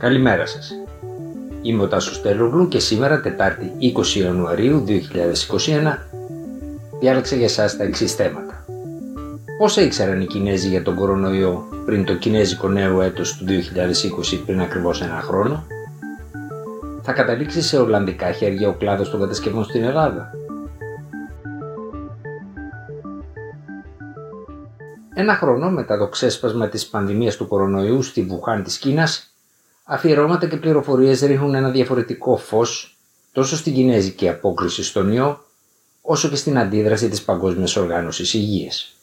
Καλημέρα σας. Είμαι ο Τάσος Τελογλου και σήμερα, Τετάρτη 20 Ιανουαρίου 2021, διάλεξα για σας τα εξής θέματα. Πώς ήξεραν οι Κινέζοι για τον κορονοϊό πριν το Κινέζικο νέο έτος του 2020 πριν ακριβώς ένα χρόνο, θα καταλήξει σε Ολλανδικά χέρια ο κλάδος των κατασκευών στην Ελλάδα; Ένα χρόνο μετά το ξέσπασμα της πανδημίας του κορονοϊού στη Βουχάν της Κίνας, αφιερώματα και πληροφορίες ρίχνουν ένα διαφορετικό φως τόσο στην κινέζικη απόκριση στον ιό, όσο και στην αντίδραση της Παγκόσμιας Οργάνωσης Υγείας.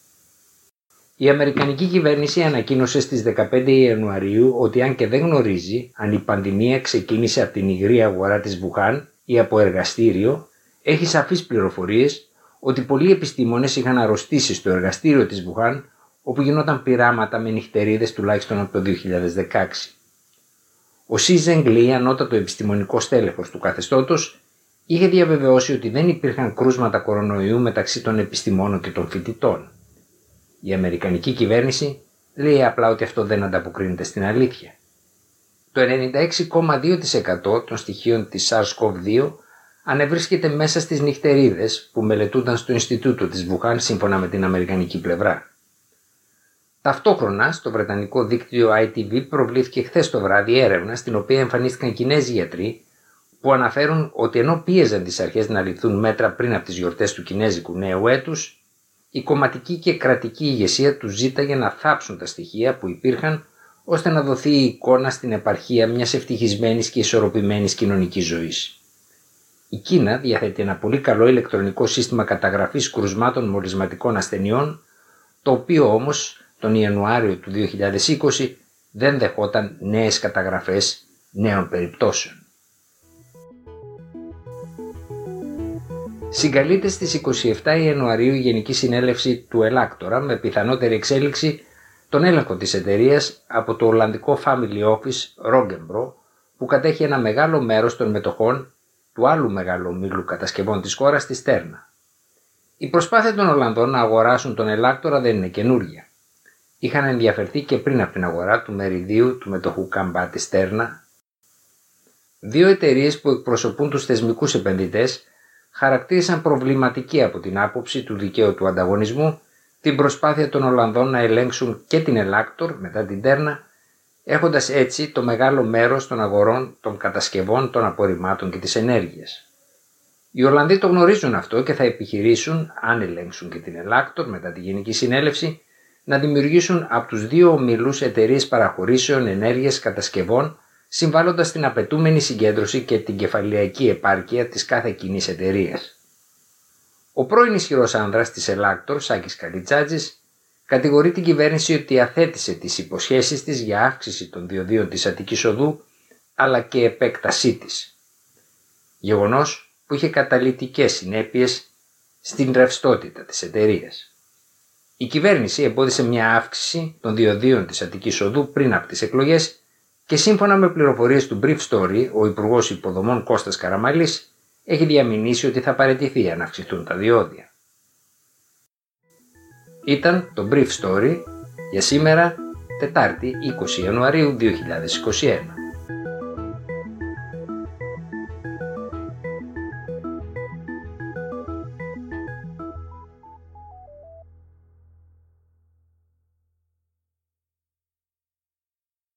Η Αμερικανική κυβέρνηση ανακοίνωσε στις 15 Ιανουαρίου ότι αν και δεν γνωρίζει αν η πανδημία ξεκίνησε από την υγρή αγορά της Βουχάν ή από εργαστήριο, έχει σαφείς πληροφορίες ότι πολλοί επιστήμονες είχαν αρρωστήσει στο εργαστήριο της Βουχάν όπου γινόταν πειράματα με νυχτερίδες τουλάχιστον από το 2016. Ο Σι Ζεγκλή, ανώτατο επιστημονικό στέλεχος του καθεστώτος, είχε διαβεβαιώσει ότι δεν υπήρχαν κρούσματα κορονοϊού μεταξύ των επιστημόνων και των φοιτητών. Η Αμερικανική κυβέρνηση λέει απλά ότι αυτό δεν ανταποκρίνεται στην αλήθεια. Το 96,2% των στοιχείων της SARS-CoV-2 ανεβρίσκεται μέσα στις νυχτερίδες που μελετούνταν στο Ινστιτούτο της Βουχάν σύμφωνα με την Αμερικανική πλευρά. Ταυτόχρονα, στο βρετανικό δίκτυο ITV προβλήθηκε χθες το βράδυ έρευνα στην οποία εμφανίστηκαν Κινέζοι γιατροί που αναφέρουν ότι ενώ πίεζαν τις αρχές να ληφθούν μέτρα πριν από τις γιορτές του Κινέζικου νέου έτους, η κομματική και κρατική ηγεσία τους ζήταγε να θάψουν τα στοιχεία που υπήρχαν ώστε να δοθεί η εικόνα στην επαρχία μιας ευτυχισμένης και ισορροπημένης κοινωνικής ζωής. Η Κίνα διαθέτει ένα πολύ καλό ηλεκτρονικό σύστημα καταγραφής κρουσμάτων μολυσματικών ασθενειών, το οποίο όμως τον Ιανουάριο του 2020 δεν δεχόταν νέες καταγραφές νέων περιπτώσεων. Συγκαλείται στις 27 Ιανουαρίου η Γενική Συνέλευση του Ελάκτορα με πιθανότερη εξέλιξη τον έλεγχο της εταιρείας από το Ολλανδικό Family Office Roggenbro που κατέχει ένα μεγάλο μέρος των μετοχών του άλλου μεγάλου ομίλου κατασκευών της χώρας στη Στέρνα. Η προσπάθεια των Ολλανδών να αγοράσουν τον Ελάκτορα δεν είναι καινούρια είχαν ενδιαφερθεί και πριν από την αγορά του μεριδίου του μετοχού Καμπάτη Στέρνα. Δύο εταιρείες που εκπροσωπούν τους θεσμικούς επενδυτές χαρακτήρισαν προβληματική από την άποψη του δικαίου του ανταγωνισμού την προσπάθεια των Ολλανδών να ελέγξουν και την Ελάκτορ μετά την Τέρνα, έχοντας έτσι το μεγάλο μέρος των αγορών των κατασκευών των απορριμμάτων και της ενέργειας. Οι Ολλανδοί το γνωρίζουν αυτό και θα επιχειρήσουν, αν ελέγξουν και την Ελάκτορ μετά τη Γενική Συνέλευση, να δημιουργήσουν από τους δύο ομιλούς εταιρείες παραχωρήσεων ενέργειας κατασκευών συμβάλλοντας στην απαιτούμενη συγκέντρωση και την κεφαλαιακή επάρκεια της κάθε κοινής εταιρείας. Ο πρώην ισχυρός άνδρας της Ελάκτορ, Σάκης Καλιτσάτζης, κατηγορεί την κυβέρνηση ότι αθέτησε τις υποσχέσεις της για αύξηση των διοδίων της Αττικής Οδού αλλά και επέκτασή της. Γεγονός που είχε καταλητικές συνέπειες στην ρευστότητα της εταιρείας. Η κυβέρνηση εμπόδισε μια αύξηση των διοδίων της Αττικής Οδού πριν από τις εκλογές και σύμφωνα με πληροφορίες του Brief Story, ο Υπουργός Υποδομών Κώστας Καραμαλής έχει διαμηνήσει ότι θα παραιτηθεί αν αυξηθούν τα διόδια. Ήταν το Brief Story για σήμερα, Τετάρτη 20 Ιανουαρίου 2021.